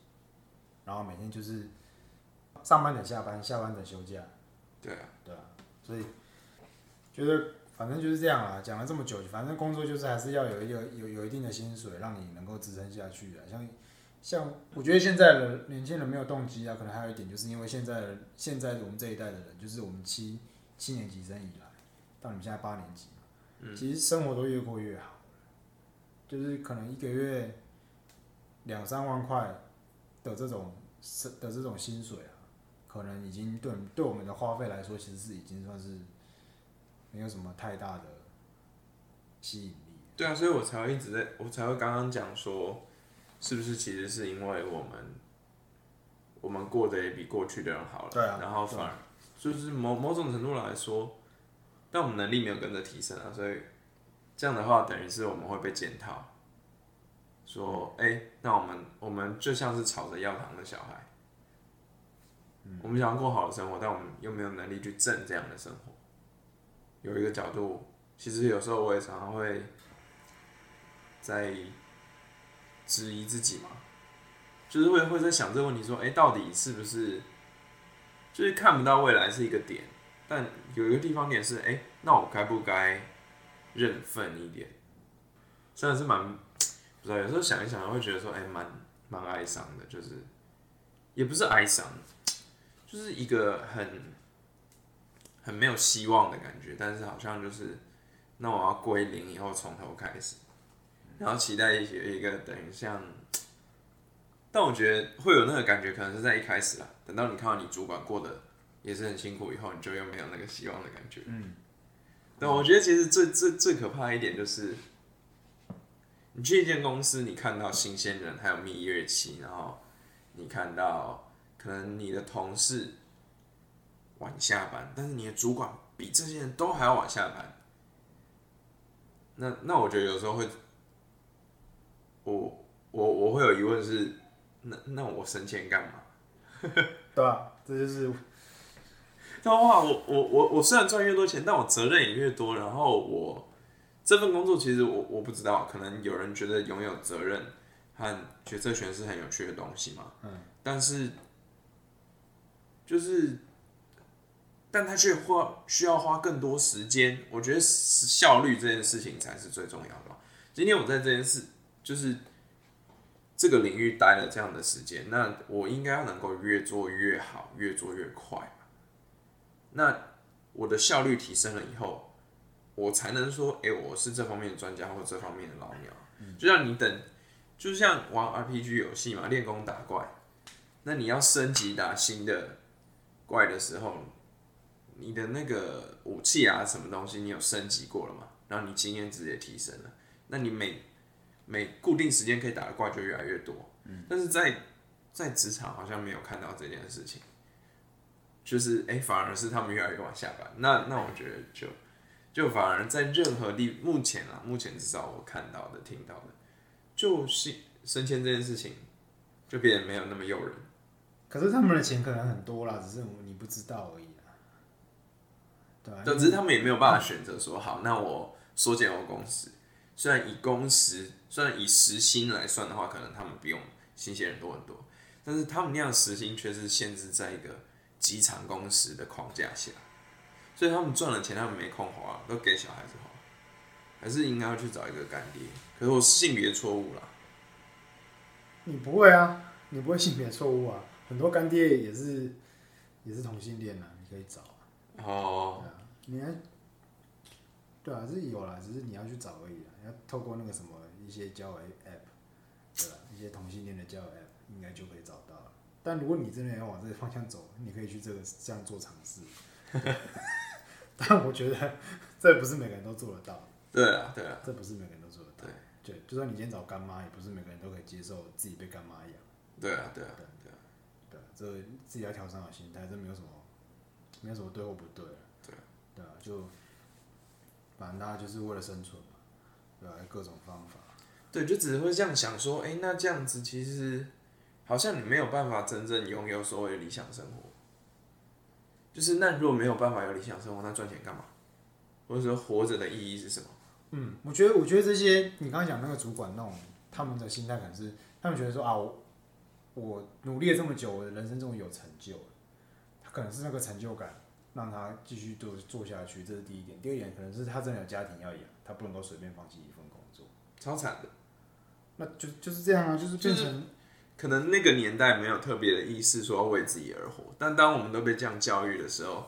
然后每天就是上班等下班，下班等休假，对啊，对啊，所以觉得反正就是这样啦。讲了这么久，反正工作就是还是要有一个有有一定的薪水，让你能够支撑下去啊。像像我觉得现在的年轻人没有动机啊，可能还有一点就是因为现在的现在我们这一代的人，就是我们七七年级生以来到你们现在八年级嘛，其实生活都越过越好，就是可能一个月两三万块的这种的这种薪水啊。可能已经对对我们的花费来说，其实是已经算是没有什么太大的吸引力。对啊，所以我才会一直在，我才会刚刚讲说，是不是其实是因为我们我们过得也比过去的人好了，对啊然后反而就是某某种程度来说，但我们能力没有跟着提升啊，所以这样的话等于是我们会被检讨，说，哎、那我们我们就像是吵着要糖的小孩。我们想要过好的生活，但我们又没有能力去挣这样的生活。有一个角度，其实有时候我也常常会在质疑自己嘛，就是会会在想这个问题，说，哎、到底是不是就是看不到未来是一个点，但有一个地方点是，哎、那我该不该认份一点？真的是蛮不知道，有时候想一想，会觉得说，哎、蛮蛮哀伤的，就是也不是哀伤，就是一个很很没有希望的感觉，但是好像就是，那我要归零以后从头开始，然后期待一些一个等于像，但我觉得会有那个感觉，可能是在一开始啦，等到你看到你主管过得也是很辛苦以后，你就又没有那个希望的感觉。嗯，但我觉得其实最最最可怕一点就是，你去一间公司，你看到新鲜人还有蜜月期，然后你看到可能你的同事晚下班，但是你的主管比这些人都还要晚下班。那那我觉得有时候会，我我我会有疑问是，那那我升迁干嘛？对啊？这就是的话，我我我我虽然赚越多钱，但我责任也越多。然后我这份工作其实我我不知道，可能有人觉得拥有责任和决策权是很有趣的东西嘛。嗯。但是就是，但他却花需要花更多时间。我觉得是效率这件事情才是最重要的嘛。今天我在这件事就是这个领域待了这样的时间，那我应该要能够越做越好，越做越快嘛。那我的效率提升了以后，我才能说，哎、我是这方面的专家或这方面的老鸟。就像你等，就像玩 RPG 游戏嘛，练功打怪，那你要升级打新的怪的时候，你的那个武器啊，什么东西你有升级过了嘛？然后你经验值也提升了，那你每每固定时间可以打的怪就越来越多。嗯但是在在职场好像没有看到这件事情。就是哎、反而是他们越来越往下班。那那我觉得就就反而在任何地目前啊，目前至少我看到的、听到的，就是升迁这件事情就变得没有那么诱人。可是他们的钱可能很多啦，只是你不知道而已啦。对啊，对，只是他们也没有办法选择说好，那我缩减我工时。虽然以工时，虽然以时薪来算的话，可能他们比我们新鲜人多很多，但是他们那样时薪却是限制在一个极长工时的框架下，所以他们赚了钱，他们没空花，都给小孩子花，还是应该要去找一个干爹。可是我性别错误啦，你不会啊，你不会性别错误啊，很多干爹也是也是同性恋啊，你可以找啊。哦，你还对啊，是有啦，只是你要去找而已啦。要透过那个什么一些交友 app，对吧？一些同性恋的交友 app，应该就可以找到了。但如果你真的要往这个方向走，你可以去这个这样做尝试。对 但我觉得 这不是每个人都做得到，对啊，对啊，这不是每个人都做得到。对，就算你今天找干妈，也不是每个人都可以接受自己被干妈养。对啊，对啊，对啊，对，这自己要调整好心态，这没有什么，没有什么对或不对。对，对啊，就反正大家就是为了生存嘛，对啊，各种方法。对，就只会这样想说，哎、那这样子其实好像你没有办法真正拥有所谓的理想生活。就是那如果没有办法有理想生活，那赚钱干嘛？或者说活着的意义是什么？嗯，我觉得我觉得这些你刚刚讲那个主管那种他们的心态可能是他们觉得说啊我我努力了这么久，我的人生终于有成就了，他可能是那个成就感让他继续做做下去，这是第一点。第二点可能是他真的有家庭要养，他不能够随便放弃一份工作，超惨的。那就就是这样啊，就是变成可能那个年代没有特别的意识说要为自己而活，但当我们都被这样教育的时候，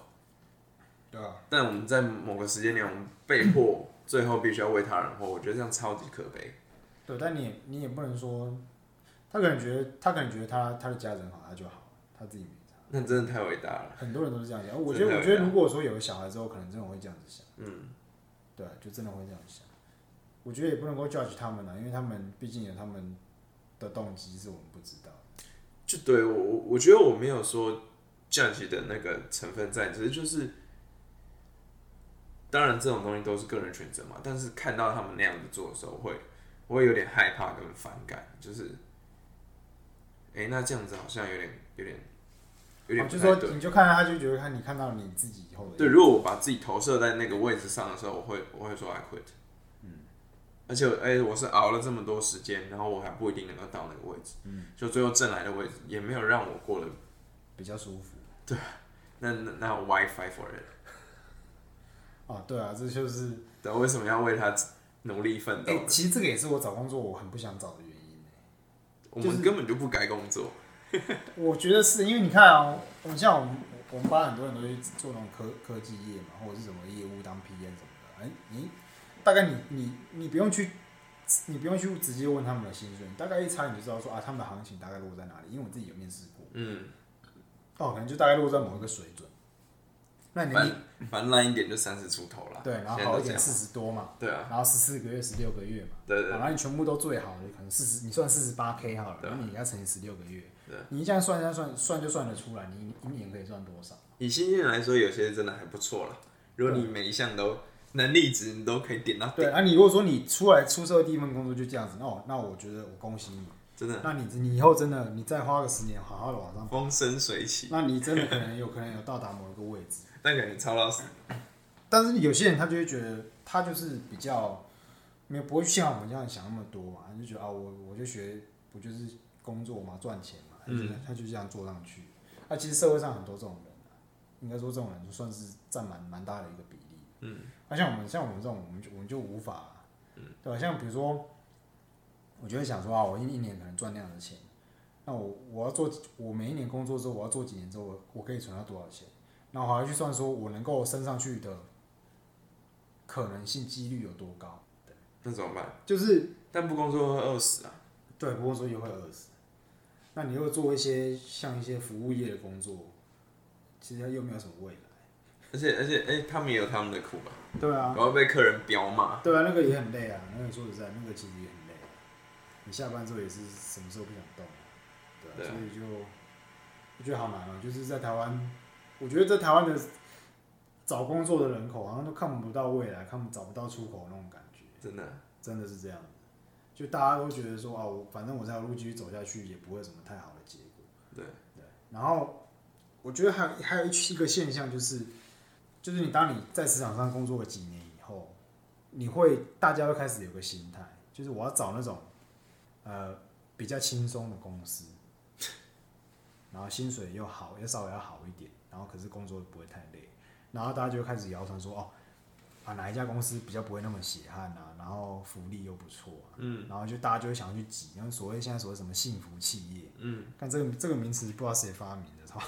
对啊，但我们在某个时间点，我们被迫最后必须要为他人活，我觉得这样超级可悲。对，但你也你也不能说他可能觉得他可能觉得他他的家人好，他就好，他自己没差。那真的太伟大了。很多人都是这样想，我觉得我觉得如果说有了小孩之后，可能真的会这样子想。嗯，对，就真的会这样想。我觉得也不能够 judge 他们啊，因为他们毕竟有他们的动机是我们不知道。就对我我我觉得我没有说 judge 的那个成分在，只是就是，当然这种东西都是个人选择嘛。但是看到他们那样子做的时候，会我会有点害怕跟反感，就是，哎、那这样子好像有点有点有点哦就。说你就看到他就觉得看你看到你自己以后的对，如果我把自己投射在那个位置上的时候，我会我会说 I quit。嗯，而且哎、我是熬了这么多时间，然后我还不一定能够到那个位置。嗯，就最后挣来的位置也没有让我过得比较舒服。那那那 why fight for it？哦，对啊，这就是对，为什么要为他努力奋斗哎、其实这个也是我找工作我很不想找的我们根本就不该工作。我觉得是因为你看啊，像我们我们班很多人都去做那种科科技业嘛，或者是什么业务当 PM 什么的。哎、你大概你你你不用去，你不用去直接问他们的薪水，你大概一猜你就知道说啊，他们的行情大概落在哪里。因为我自己有面试过，嗯，哦，可能就大概落在某一个水准。那你反反正烂一点就三十出头了。对，然后。好一点四十多嘛，对啊，然后十四个月、十六个月嘛，对对好，然后你全部都最好的，可能四十，你算四十八 K 好了，对啊那你要乘以十六个月对，你这样算算算算就算得出来，你一年可以赚多少？以新鲜人来说，有些真的还不错了。如果你每一项都能力值，你都可以点到对，顶，啊，你如果说你出来出社会第一份工作就这样子，那我那我觉得我恭喜你，真的那你你以后真的你再花个十年好好的往上，风生水起，那你真的可能有可能有到达某一个位置，但感觉超老死。但是有些人他就会觉得他就是比较没有不会像我们这样想那么多嘛，他就觉得啊我我就学不就是工作嘛赚钱嘛，他就、他就这样做上去。那、其实社会上很多这种人啊，应该说这种人就算是占蛮蛮大的一个比例。嗯，那、像我们像我们这种，我们就我们就无法，嗯，对吧？像比如说，我就会想说啊，我一一年可能赚那样的钱，那我我要做我每一年工作之后，我要做几年之后，我我可以存到多少钱？那我还要去算说我能够升上去的可能性几率有多高？那怎么办？就是但不工作会饿死啊。对，不工作也会饿死。那你又做一些像一些服务业的工作，其实又没有什么未来。而且而且，哎、他们也有他们的苦吧？对啊，然后被客人彪骂，对啊，那个也很累啊。那个说实在，那个其实也很累。你下班之后也是什么时候不想动啊？对啊，对啊所以就我觉得好难啊、就是在台湾，我觉得在台湾的找工作的人口好像都看不到未来，看不找不到出口那种感觉。真的。真的是这样子，就大家都觉得说啊，我反正我这条路继续走下去，也不会有什么太好的结果。对对，然后我觉得还有还有一个现象就是，就是你当你在职场上工作了几年以后，你会大家会开始有个心态，就是我要找那种呃比较轻松的公司，然后薪水又好，又稍微要好一点，然后可是工作不会太累，然后大家就开始谣传说哦。啊，哪一家公司比较不会那么血汗啊，然后福利又不错啊，嗯，然后就大家就会想要去挤，然后所谓现在所谓什么幸福企业，嗯，但这个这个名词不知道谁发明的，是吧？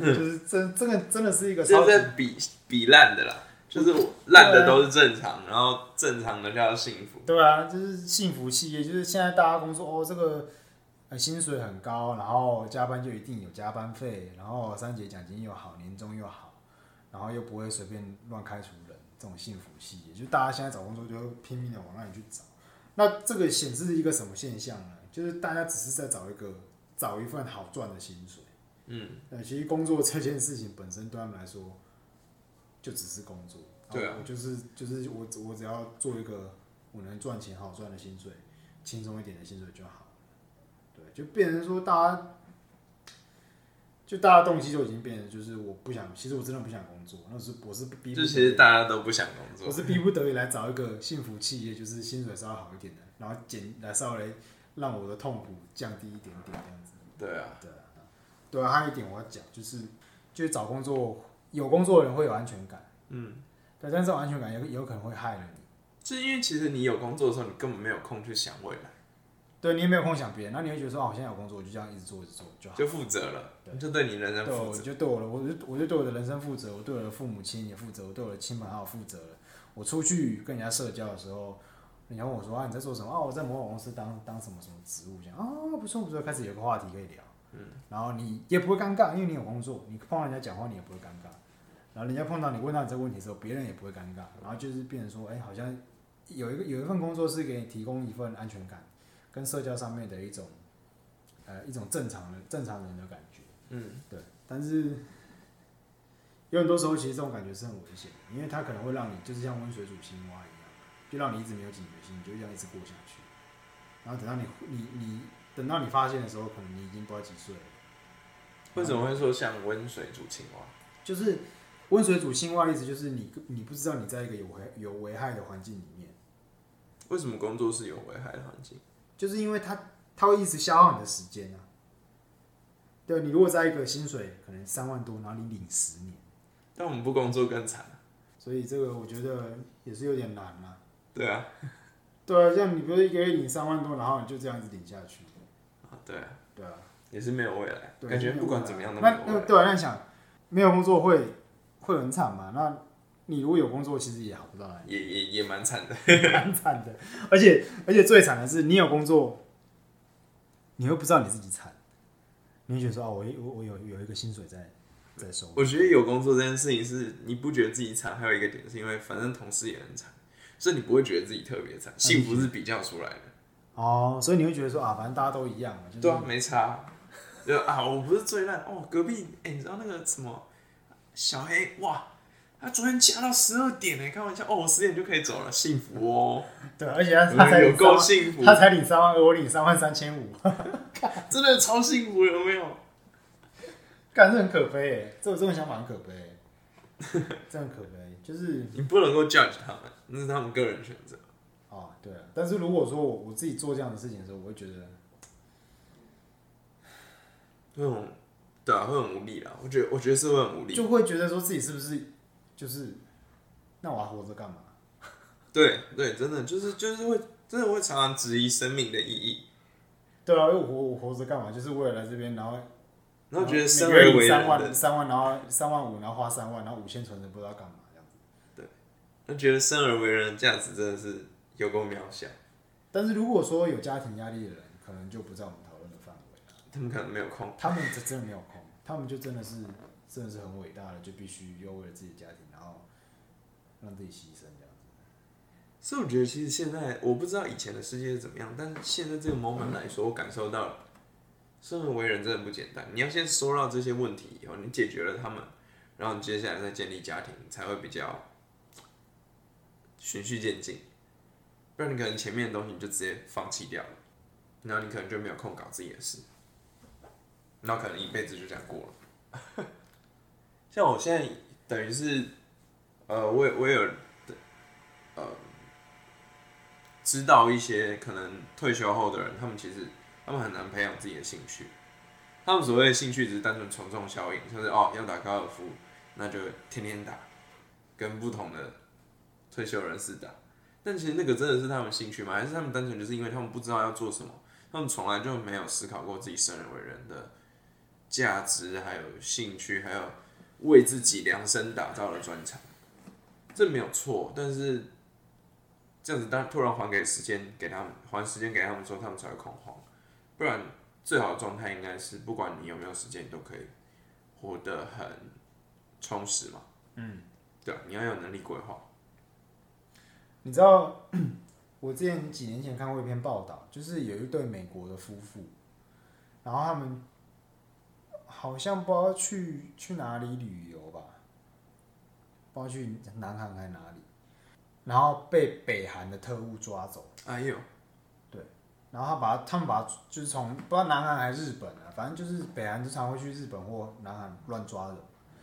就是真这个真的是一个这超比比烂的啦，就是烂的都是正常，然后正常的叫幸福。对啊，就是幸福企业，就是现在大家工作哦，这个呃薪水很高，然后加班就一定有加班费，然后三节奖金又好，年终又好，然后又不会随便乱开除人，这种幸福系，也，就大家现在找工作就会拼命的往那里去找。那这个显示一个什么现象呢？就是大家只是在找一个找一份好赚的薪水。嗯，呃，其实工作这件事情本身对他们来说，就只是工作。对啊我就是就是我我只要做一个我能赚钱好赚的薪水，轻松一点的薪水就好了。对，就变成说大家就大家动机就已经变成就是我不想，其实我真的不想工作，那是我是逼其实大家都不想工作我，是逼不得已来找一个幸福企业，就是薪水稍微好一点的，然后减来稍微让我的痛苦降低一点点这样子。对啊，对啊，对啊，还有一点我要讲就是，就是找工作有工作的人会有安全感，嗯，对，但是这种安全感也也有可能会害了你。就是因为其实你有工作的时候，你根本没有空去想未来，对你也没有空想别人，那你会觉得说，哦，我现在有工作，我就这样一直做，一直做就好。就负责了，对就对你人生对，负责。我就对我的，我就我就对我的人生负责，我对我的父母亲也负责，我对我的亲朋好友负责了。我出去跟人家社交的时候，人家问我说啊你在做什么？啊我在某某公司当当什么什么职务这样啊不错不错，开始有个话题可以聊。嗯，然后你也不会尴尬，因为你有工作，你碰到人家讲话你也不会尴尬。然后人家碰到你问到你这个问题的时候，别人也不会尴尬。然后就是变成说，哎、好像有一个有一份工作是给你提供一份安全感，跟社交上面的一种呃一种正常的正常人的感觉。嗯，对，但是有很多时候，其实这种感觉是很危险的，因为它可能会让你就是像温水煮青蛙一样，就让你一直没有警觉性，你就这样一直过下去。然后等到你你你等到你发现的时候，可能你已经不知道几岁了。为什么会说像温水煮青蛙？就是温水煮青蛙的意思，就是你你不知道你在一个有危有危害的环境里面，为什么工作是有危害的环境？就是因为它它会一直消耗你的时间啊。对，你如果在一个薪水可能三万多，然后你领十年，但我们不工作更惨。所以这个我觉得也是有点难啊。对啊，对啊，像你不是一个月领三万多，然后你就这样子领下去，啊对啊，对啊，也是没有未来，感觉不管怎么样都没那有未来。那对啊，那想没有工作会会很惨嘛？那你如果有工作，其实也好不到哪里，也也也蛮惨的。蛮惨的。而且而且最惨的是，你有工作，你会不知道你自己惨，你会觉得说哦，我我我有有一个薪水在在收，我觉得有工作这件事情是你不觉得自己惨，还有一个点是因为反正同事也很惨，所以你不会觉得自己特别惨。幸福是比较出来的。哦，所以你会觉得说啊，反正大家都一样嘛，就是对啊，没差。就啊，我不是最烂哦。隔壁，哎、你知道那个什么小黑哇？他昨天加到十二点呢，开玩笑哦，我十点就可以走了，幸福哦，对，而且他他才有够幸福，他才领三万二，我领三万三千五，真的超幸福，有没有？感这很可悲哎，这种这种想法很可悲欸，这很可悲，就是你不能够 judge 他们，那是他们个人选择。哦，对啊，但是如果说我我自己做这样的事情的时候，我会觉得，那种对啊，会很无力啦。我觉得，我觉得是会很无力。就会觉得说自己是不是就是，那我还活着干嘛？对对，真的就是就是会真的会常常质疑生命的意义，对啊，因为我活我活着干嘛？就是为了来这边，然后然后觉得生而为人三万，三万，然后三万五，然后花三万，然后五千存着不知道干嘛这样子。对那觉得生而为人的价值真的是有够渺小，但是如果说有家庭压力的人，可能就不在我们讨论的范围了。他们可能没有空。他们这真的没有空，他们就真的是真的是很伟大的，就必须要为了自己的家庭，让自己牺牲这样子。所以我觉得，其实现在我不知道以前的世界是怎么样，但是现在这个 moment 来说，我感受到了，生而为人真的不简单。你要先收到这些问题以后，你解决了他们，然后你接下来再建立家庭，才会比较循序渐进。不然你可能前面的东西你就直接放弃掉了，然后你可能就没有空搞自己的事，然后可能一辈子就这样过了。像我现在等于是，呃，我也我也有，呃，知道一些可能退休后的人，他们其实他们很难培养自己的兴趣。他们所谓的兴趣只是单纯从众效应，就是哦要打高尔夫，那就天天打，跟不同的退休人士打。但其实那个真的是他们兴趣吗？还是他们单纯就是因为他们不知道要做什么，他们从来就没有思考过自己生而为人的价值，还有兴趣，还有为自己量身打造的专长。这没有错，但是这样子，当突然还给时间给他们，还时间给他们之后，他们才会恐慌。不然，最好的状态应该是，不管你有没有时间，你都可以活得很充实嘛。嗯，对，你要有能力规划。你知道，我之前几年前看过一篇报道，就是有一对美国的夫妇，然后他们好像不知道去去哪里旅游吧，不知道去南韩还是哪里，然后被北韩的特务抓走，哎呦，对。然后他把他们把就是从不知道南韩还是日本啊，反正就是北韩就常会去日本或南韩乱抓人，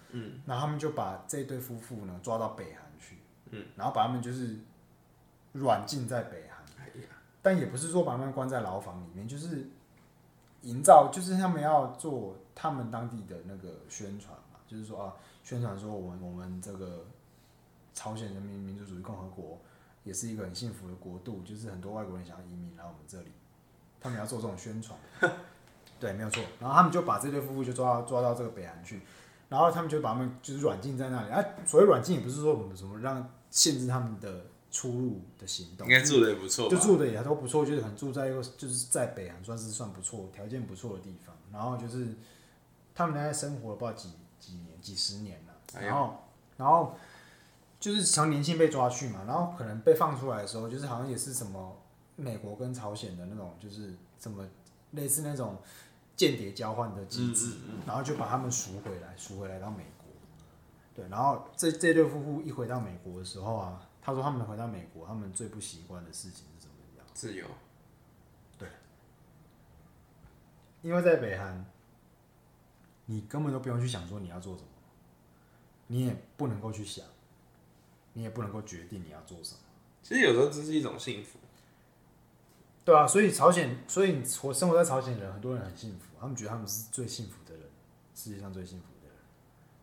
嗯，然后他们就把这对夫妇呢抓到北韩去，嗯，然后把他们就是软禁在北韩，哎呀，但也不是说把他们关在牢房里面，就是营造，就是他们要做他们当地的那个宣传嘛，就是说啊，宣传说我们我们这个朝鲜人民民主主义共和国也是一个很幸福的国度，就是很多外国人想要移民来我们这里，他们要做这种宣传，对，没有错。然后他们就把这对夫妇就抓到抓到这个北韩去，然后他们就把他们就是软禁在那里。啊，所谓软禁也不是说我们什么让限制他们的出入的行动，应该住的也不错就？住的也都不错，就是很住在一个就是在北韩算是算不错、条件不错的地方。然后就是他们在生活了不知道几几年、几十年了，哎然后然后就是从年轻被抓去嘛，然后可能被放出来的时候，就是好像也是什么美国跟朝鲜的那种，就是什么类似那种间谍交换的机制，然后就把他们赎回来，赎回来到美国。对，然后这这对夫妇一回到美国的时候啊，他说他们回到美国，他们最不习惯的事情是什么？你知道吗？自由，对。因为在北韩，你根本都不用去想说你要做什么，你也不能够去想，你也不能够决定你要做什么。其实有时候这是一种幸福。对啊，所以朝鲜，所以我生活在朝鲜的人，很多人很幸福，他们觉得他们是最幸福的人，世界上最幸福的人，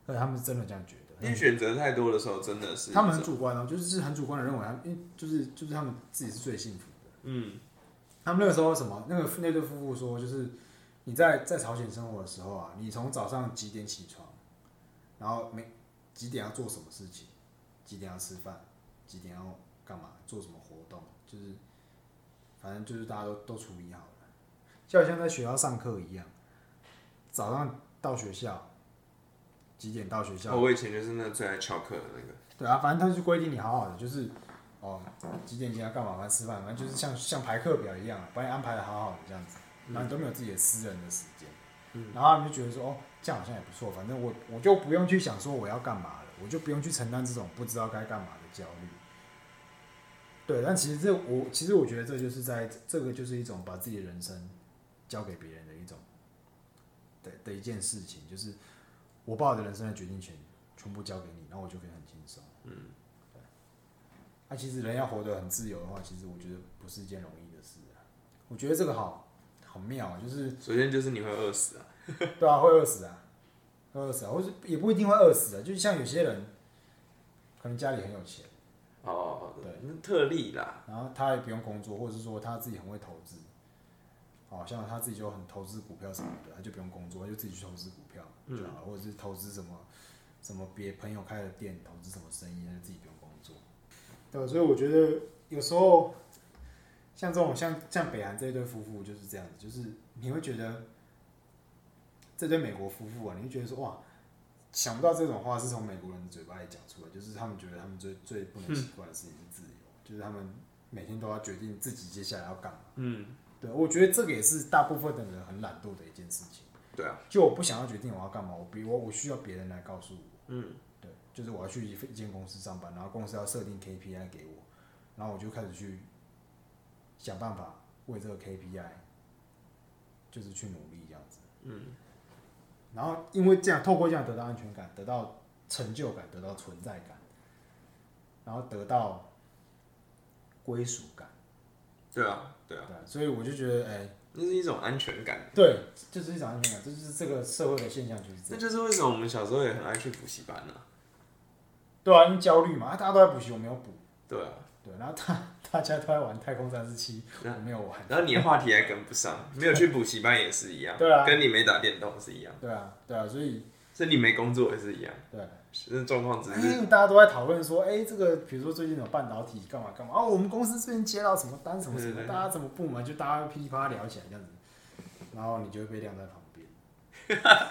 而且他们是真的这样觉得。因为选择太多的时候，真的是他们很主观哦，就是是很主观的认为他们，因为就是就是他们自己是最幸福的。嗯，他们那个时候什么？那个那对夫妇说，就是你在在朝鲜生活的时候啊，你从早上几点起床，然后每几点要做什么事情，几点要吃饭，几点要干嘛，做什么活动，就是反正就是大家都都处理好了，就好像在学校上课一样，早上到学校几点到学校，哦我以前就是那最爱翘课的那个，对啊，反正他就规定你好好的，就是哦几点几点要干嘛，反正吃饭，反正就是像像排课表一样，把你安排的好好的这样子，然后你都没有自己的私人的时间，然后他们就觉得说哦这样好像也不错，反正我我就不用去想说我要干嘛了，我就不用去承担这种不知道该干嘛的焦虑。对，但其实这我其实我觉得这就是在这个就是一种把自己的人生交给别人的一种的的一件事情，就是我把我的人生的决定权全部交给你，然后我就可以很轻松。嗯，对。那、其实人要活得很自由的话，其实我觉得不是一件容易的事啊。我觉得这个好好妙啊，就是首先就是你会饿死啊，对啊，会饿死啊，会饿死啊，或者也不一定会饿死啊，就像有些人可能家里很有钱。哦，对，那特例啦，然后他也不用工作，或者是说他自己很会投资，好像他自己就很投资股票什么的，他就不用工作，他就自己去投资股票就好了，或者是投资什么什么别朋友开的店，投资什么生意，他就自己不用工作。对，所以我觉得有时候像这种像像北韩这一对夫妇就是这样子，就是你会觉得这对美国夫妇啊，你会觉得说哇。想不到这种话是从美国人的嘴巴里讲出来，就是他们觉得他们最最不能习惯的事情是自由，就是他们每天都要决定自己接下来要干嘛。嗯，对，我觉得这个也是大部分的人很懒惰的一件事情。对啊，就我不想要决定我要干嘛，我比我我需要别人来告诉我。嗯，对，就是我要去一一间公司上班，然后公司要设定 KPI 给我，然后我就开始去想办法为这个 KPI，就是去努力这样子。嗯，然后因为这样，透过这样得到安全感，得到成就感，得到存在感，然后得到归属感。对啊，对啊，对，所以我就觉得，哎、那是一种安全感，对，就是一种安全感，这就是这个社会的现象，就是这样。那就是为什么我们小时候也很爱去补习班呢、对啊，因为焦虑嘛，啊大家都在补习，我没有补。对啊，对，然后大大家都在玩太空战士七，我没有玩。然后你的话题还跟不上，没有去补习班也是一样，对啊跟你没打电动是一样，对啊，对啊，所以所以你没工作也是一样，对，这状况只因是为大家都在讨论说，哎、这个比如说最近有半导体干嘛干嘛，哦，我们公司最近接到什么单什么什么，大家怎么部门就大家噼里啪啦聊起来这样子，然后你就会被晾在旁边。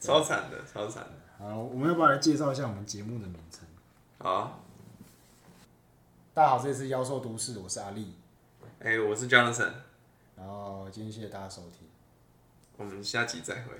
超惨的，超惨的。好，我们要不要来介绍一下我们节目的名称？好啊，大家好，这里是妖兽都市，我是阿力，哎、我是 Jonathan，然后今天谢谢大家收听，我们下集再会。